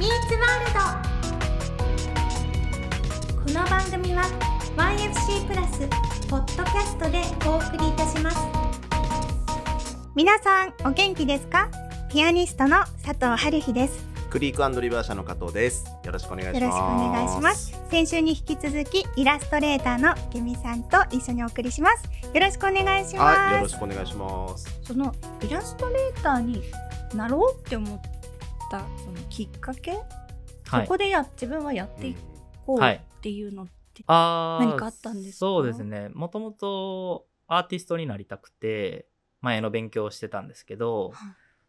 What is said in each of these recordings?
ミーツワールドこの番組は YFC プラスポッドキャストでお送りいたします皆さんお元気ですか？ピアニストの佐藤春日ですクリークリバー社の加藤です。よろしくお願いします。よろしくお願いします。先週に引き続きイラストレーターのケミさんと一緒にお送りしますよろしくお願いします、はい、よろしくお願いします。そのイラストレーターになろうって思ったそのきっかけ、はい。そこでや自分はやっていこうはい。っていうのって、何かあったんですか？そうですね。もともとアーティストになりたくて、前の勉強をしてたんですけど、は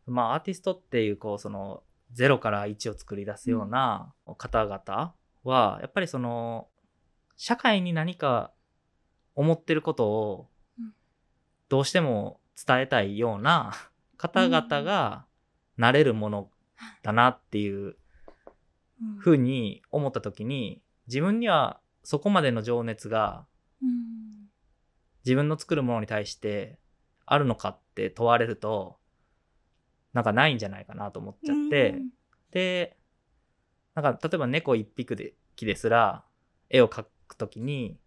い。まあアーティストっていう、こう、その、ゼロから1を作り出すような方々は、やっぱりその、社会に何か思ってることをうん、どうしても伝えたいような方々がなれるものだなっていううん。ふうに思った時に自分にはそこまでの情熱がうん。自分の作るものに対してあるのかって問われるとなんかないんじゃないかなと思っちゃって、でなんか例えば猫一匹で木ですら絵を描くときに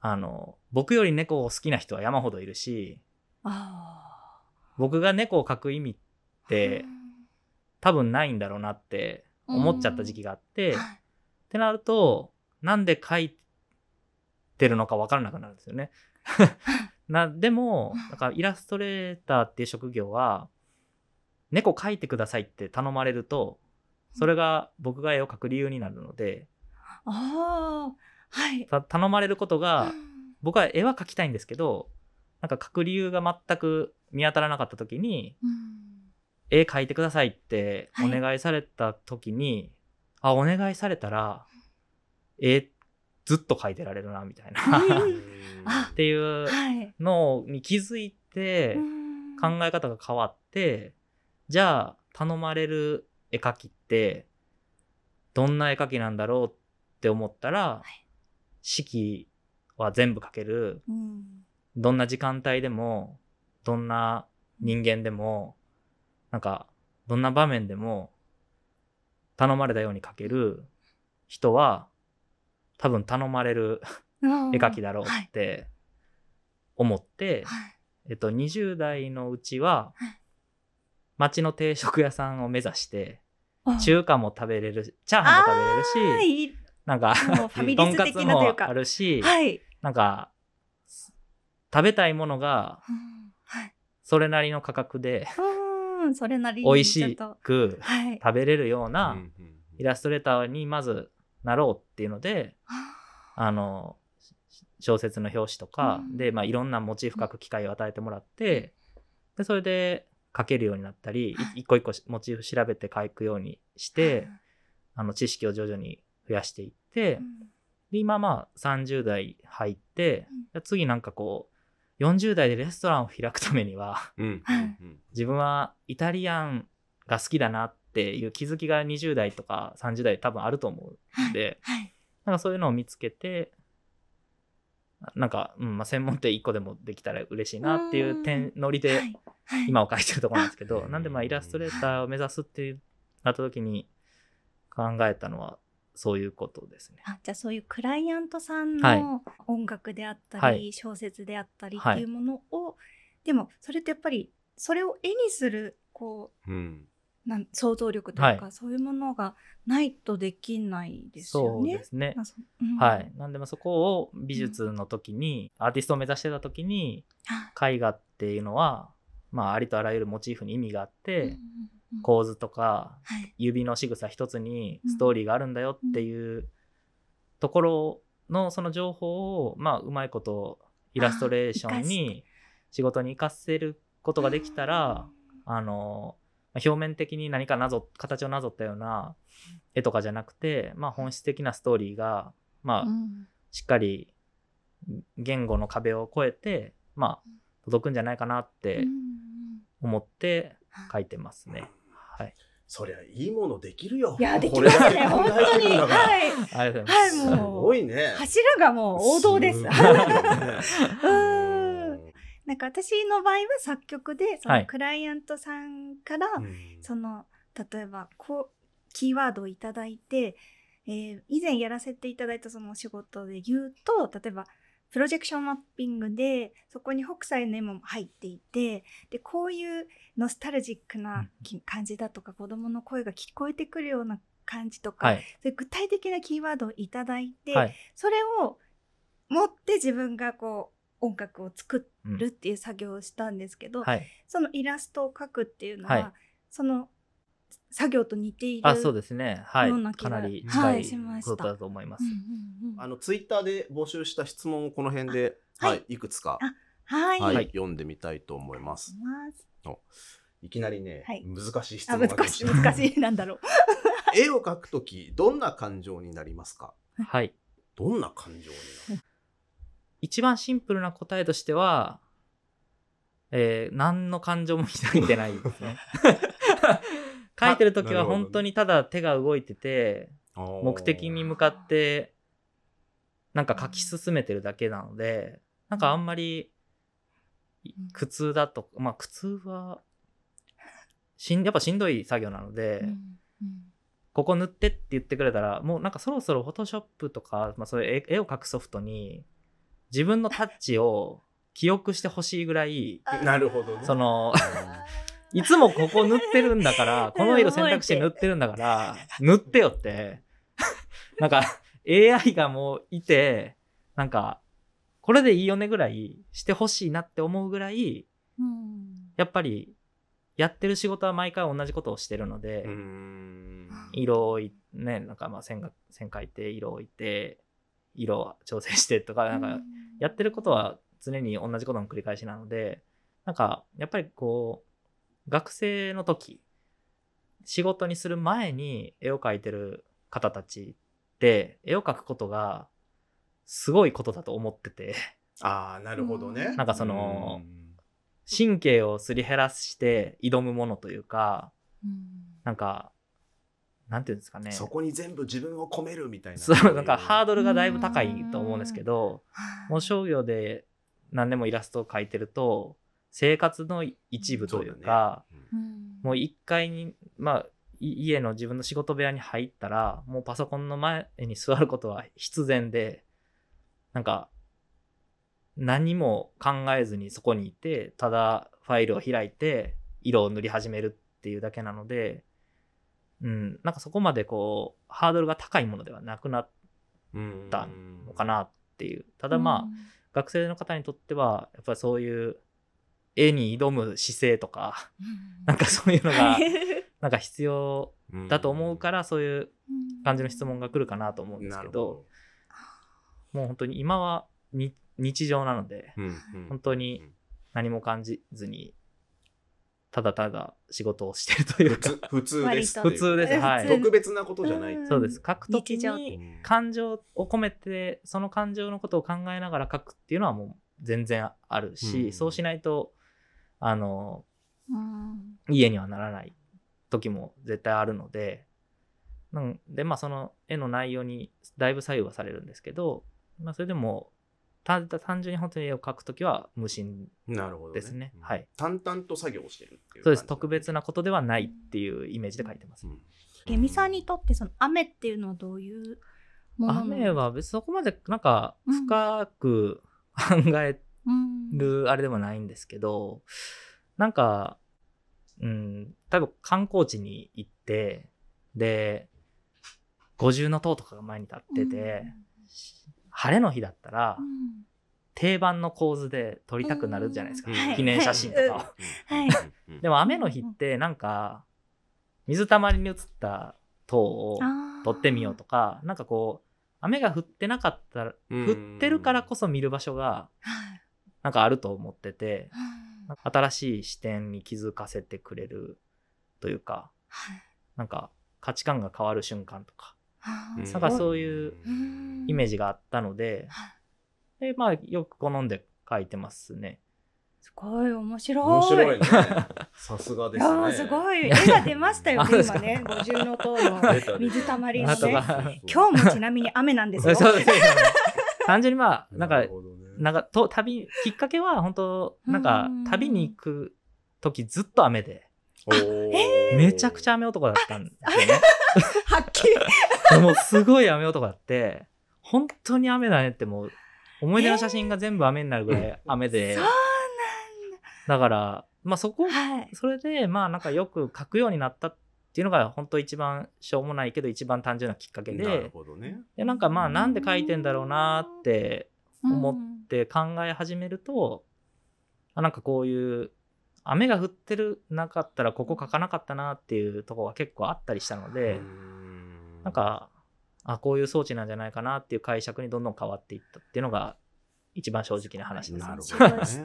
あの僕より猫を好きな人は山ほどいるしあ僕が猫を描く意味っー。て多分ないんだろうなって思っちゃった時期があって、はい。ってなると、なんで書いてるのか分からなくなるんですよね。なでも、なんかイラストレーターっていう職業は、猫描いてくださいって頼まれると、それが僕が絵を描く理由になるので、あー。はい。た頼まれることがう、ん。僕は絵は描きたいんですけど、なんか描く理由が全く見当たらなかった時に、うん絵描いてくださいっておはい。願いされた時に、あ、お願いされたら、絵ずっと描いてられるな、みたいな。っていうはい。のに気づいてうん。考え方が変わってじゃあ頼まれる絵描きってどんな絵描きなんだろうって思ったらい。四季は全部描ける。うん。どんな時間帯でもどんな人間でもなんかどんな場面でも頼まれたように描ける人は多分頼まれる絵描きだろうはい。って思って、はい。えっと、20代のうちははい、町の定食屋さんを目指して、あ中華も食べれる、チャーハンも食べれるし、なんか、とんかつもあるし、はい。なんか、食べたいものが、それなりの価格で、うんそれなりに美味しちょっと。くはい。食べれるよううなんイラストレーターにまずなろうっていうので、あの、小説の表紙とかうん。で、まあ、いろんなモチーフ描く機会を与えてもらって、で、それで描けるようになったり、一個一個モチーフ調べて描くようにして、あの、知識を徐々に増やしていって、うん。で、今まあ30代入って次なんかこう、40代でレストランを開くためには、うん。自分はイタリアンが好きだなっていう気づきが20代とか30代多分あると思うんで、はい。なんかそういうのを見つけて、なんか、うんまあ、専門店1個でもできたら嬉しいなっていう点乗りではい。はい。今を書いてるところなんですけど、あなんでまあイラストレーターを目指すっていうなった時に考えたのはそういうことですね。あじゃあそういうクライアントさんはい。の音楽であったり、はい。小説であったりはい。っていうものを、でもそれってやっぱりそれを絵にするこうん。うなん想像力というか、はそういうものがないとできないですよそうね。ですね。うん。はい。なんでまあそこを美術の時に、アーティストを目指してた時に、あ。絵画っていうのは、まあありとあらゆるモチーフに意味があって、うんうんうん構図とかはい。指の仕草一つにストーリーがあるんだよっていうところのその情報をまあうまいことイラストレーションに仕事に活かせることができたらあのまあ表面的に何かなぞ形をなぞったような絵とかじゃなくて、まあ、本質的なストーリーがまあうん。しっかり言語の壁を越えてまあ届くんじゃないかなってうん思って書いてますね。はい。そりゃいいものできるよ。いやできこれますね本当にはいありがとうございます。はいすもうごいね。柱がもう王道です。すごいねうんなんか私の場合は作曲でそはいのクライアントさんから、うんその例えばこうキーワードをいただいて、えー以前やらせていただいたそのお仕事で言うと例えばプロジェクションマッピングでそこに北斎の絵も入っていてでこういうノスタルジックなき感じだとか、子供の声が聞こえてくるような感じとか、はい。そういう具体的なキーワードをいただいて、はい。それを持って自分がこう音楽を作うんるっていう作業をしたんですけど、はい。そのイラストを描くっていうのは、はいその作業と似ているあ、そうですね。はい。かなりはい近いしました。ことだと思います。あのツイッターで募集した質問をこの辺で、あはいはい、いくつか、あはい、はいはい。読んでみたいと思います。いきなりね、はい。難しい質あ問が難しい難しいなんだろう。絵を描くとき、どんな感情になりますか？はい。どんな感情になる？一番シンプルな答えとしては、えー何の感情も抱いてないですね。書いてる時は本当にただ手が動いてて、目的に向かって、なんか書き進めてるだけなので、なんかあんまり苦痛だと、まあ苦痛は、しんやっぱしんどい作業なので、ここ塗ってって言ってくれたら、もうなんかそろそろフォトショップとか、まあそういう絵絵を描くソフトに、自分のタッチを記憶してほしいぐらい、なるほどね。その、いつもここ塗ってるんだから、この色選択肢塗ってるんだから、塗ってよって。なんか、AI がもういて、なんか、これでいいよねぐらいしてほしいなって思うぐらい、うんやっぱり、やってる仕事は毎回同じことをしてるので。色をいねなんかまあ線が線描いて色を置いて色を調整してとかなんかやってることは常に同じことの繰り返しなのでなんかやっぱりこう学生の時仕事にする前に絵を描いてる方たちって絵を描くことがすごいことだと思ってて。ああ、なるほどね。なんかその神経をすり減らして挑むものというかなんかなんていうんですかね。そこに全部自分を込めるみたいな。そうなんかハードルがだいぶ高いと思うんですけど、もう商業で何でもイラストを描いてると、生活の一部というか、もう1階に、まあ、い家の自分の仕事部屋に入ったら、もうパソコンの前に座ることは必然で、なんか、何も考えずにそこにいて、ただファイルを開いて、色を塗り始めるっていうだけなので、うん、なんかそこまでこう、ハードルが高いものではなくなったのかなっていう。ただまあ、学生の方にとっては、やっぱりそういう絵に挑む姿勢とか、なんかそういうのが、なんか必要だと思うから、そういう感じの質問が来るかなと思うんですけど、もう本当に今はに日常なので、ど。うんうん本当に何も感じずに、ただただ仕事をしてるというか、普通普通です。割普通です。はい。特別なことじゃない。うんそうです。書くとき日常にうん感情を込めて、その感情のことを考えながら書くっていうのはもう全然あるし、うんそうしないと、あの、うん家にはならない時も絶対あるので、なんで、まあその絵の内容にだいぶ左右はされるんですけど、まあそれでも、た単純に本当に絵を描くときは無心なるほどね。ですねうんはい淡々と作業をしてるっていう。そうです。特別なことではないっていうイメージで書いてます。うん。ゲミさんにとってその雨っていうのはどういうものなの雨は別にそこまでなんかうん深く考えうんるあれでもないんですけど、なんか、うん、多分観光地に行って、で、五重塔とかが前に立ってて、晴れの日だったらう、ん定番の構図で撮りたくなるじゃないですか。記念写真とかを。でも雨の日ってなんか、水たまりに映った塔を撮ってみようとか、なんかこう、雨が降ってなかったら、うん。降ってるからこそ見る場所がはいなんかあると思ってて、新しい視点に気づかせてくれるというか、はい。なんか価値観が変わる瞬間とか、なんかそういううん。イメージがあったので、はい。でまあよく好んで書いてますね。すごい面白い。面白いね。さすがですね。すごい。絵が出ましたよ 今ね。五重の塔の水たまりのね。は今日もちなみに雨なんですよ。そうです単純にまあ、なんかなんかと旅、きっかけは本当なんかうん旅に行く時ずっと雨で、めちゃくちゃ雨男だったんですよね。はっきり。で もすごい雨男だって、本当に雨だねってもう、思い出の写真が全部雨になるぐらい雨で、そうなんだから、まあそこ、だ。はい。それで、まあなんかよく書くようになったっていうのが、本当一番しょうもないけど、一番単純なきっかけなるで、ほどね。でなんかまあなんで書いてんだろうなって思っうんて考え始めると、あなんかこういう、雨が降ってるなかったらここ書かなかったなっていうところが結構あったりしたので、うーんなんか、あ、こういう装置なんじゃないかなっていう解釈にどんどん変わっていったっていうのが一番正直な話です。なるすほどね。す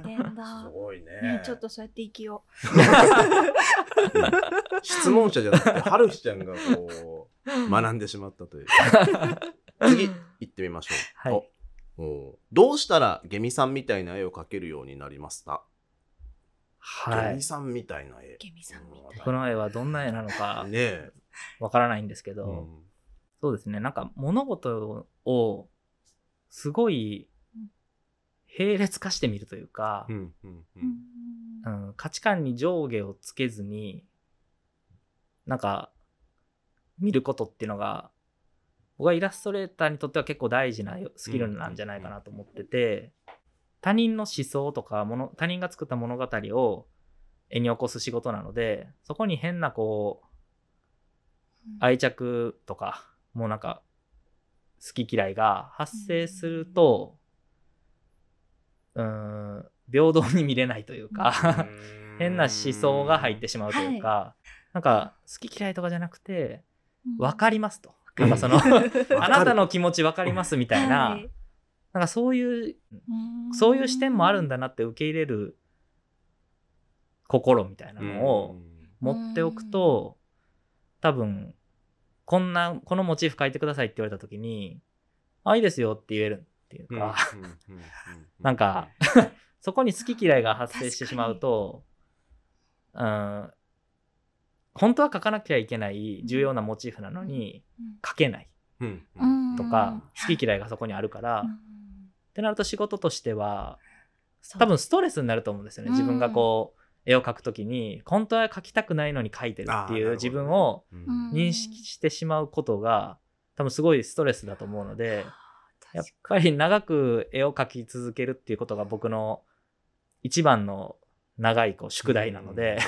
ごいね。ねちょっとそうやって生きよ 質問者じゃなくて、はるひちゃんがこう、学んでしまったという。次、行ってみましょう。はいどうしたらゲミさんみたいな絵を描けるようになりますか、はい。ゲミ。さんみたいな絵。ゲミさんみたいな。この絵はどんな絵なのか ねえ。わからないんですけど、うん。そうですね、なんか物事をすごい並列化してみるというかう、んうんううんん。うん、価値観に上下をつけずに、なんか、見ることっていうのが、僕はイラストレーターにとっては結構大事なスキルなんじゃないかなと思ってて、他人の思想とかもの、他人が作った物語を絵に起こす仕事なので、そこに変なこう、愛着とか、もうなんか、好き嫌いが発生すると、うーん、平等に見れないというか、変な思想が入ってしまうというか、なんか好き嫌いとかじゃなくて、分かりますと。なんかその、あなたの気持ち分かりますみたいな、はい。なんかそういう、うん。そういう視点もあるんだなって受け入れる心みたいなのを持っておくと、多分、こんな、このモチーフ書いてくださいって言われた時に、あ、いいですよって言えるっていうか、なんか、そこに好き嫌いが発生してしまうと、うん、本当は書かなきゃいけない重要なモチーフなのに書けない。とか、好き嫌いがそこにあるから、うん。ってなると仕事としては多分ストレスになると思うんですよね。自分がこう絵を描くときに本当は描きたくないのに描いてるっていう自分をうん。認識してしまうことが多分すごいストレスだと思うのでやっぱり長く絵を描き続けるっていうことが僕の一番の長いこう宿題なので、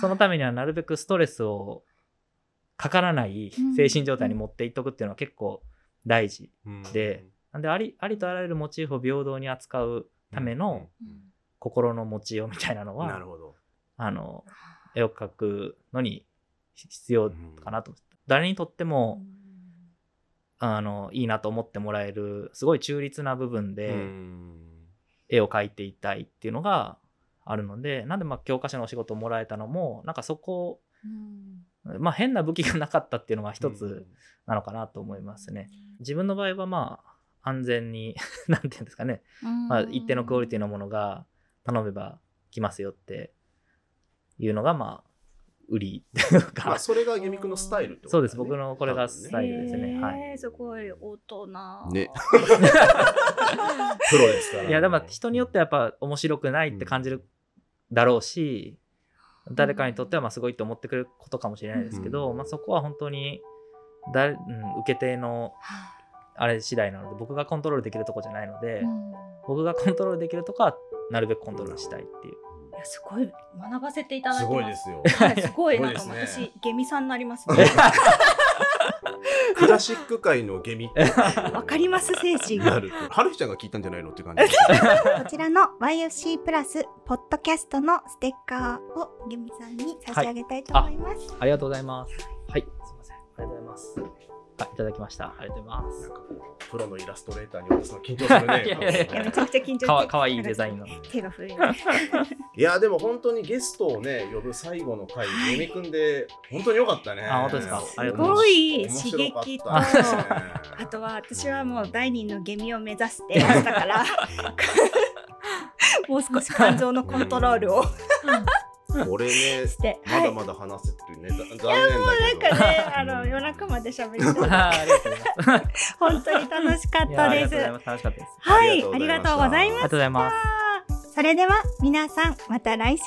そのためにはなるべくストレスをかからない精神状態に持っていっとくっていうのは結構大事。でなんでありありとあらゆるモチーフを平等に扱うための心の持ちようみたいなのは、なるほど。あの絵を描くのに必要かなと。思って、誰にとってもあのいいなと思ってもらえるすごい中立な部分で絵を描いていたいっていうのがあるのでなんでまあ教科書のお仕事をもらえたのもなんかそこまあ変な武器がなかったっていうのが一つなのかなと思いますね。自分の場合はまあ安全に なんていうんですかね、まあ、一定のクオリティのものが頼めば来ますよっていうのがまあ売りというまかあ、それがゲミ君のスタイルってことね。そうです。僕のこれがスタイルですね。へーはい、すごい。大人。ね。プロですから。いやでも人によってはやっぱ面白くないって感じるだろうし、誰かにとってはまあすごいって思ってくれることかもしれないですけど、うんまあ、そこは本当にだ、うん、受け手のあれ次第なので僕がコントロールできるとこじゃないので、うん僕がコントロールできるとこはなるべくコントロールしたいっていう。いやすごい学ばせていただいてます。すごいですよ。はい、すごいなんか私ゲミさんになりますね。クラシック界のゲミって わかります精神なると。はるひちゃんが聞いたんじゃないの？って感じ。こちらの YFC プラスポッドキャストのステッカーをゲミさんに差し上げたいと思います。ありがとうございます。はい、すいません。ありがとうございます。あ、いただきました。ありがとうございますなん。かこうプロのイラストレーターに渡すの緊張するね。いやいやいやいやめちゃくちゃ緊張してかわいいデザインの。手が震える。いやでも本当にゲストをね呼ぶ最後の回ゲミ君で本当に良かったね。あ本当ですか？すごごい面刺激と、ねあとは私はもう第二のゲミを目指してましたから、もう少し感情のコントロールを これねして、まだまだ話せてるね。ざ残念だけど。なんかね、あの夜中まで喋 りがとうござい。本当に楽しかっいやたですありがとうござい。ます。楽しかったです。はい、あありりがとうございまがとうございありがとうございます。す。それでは皆さんまた来週。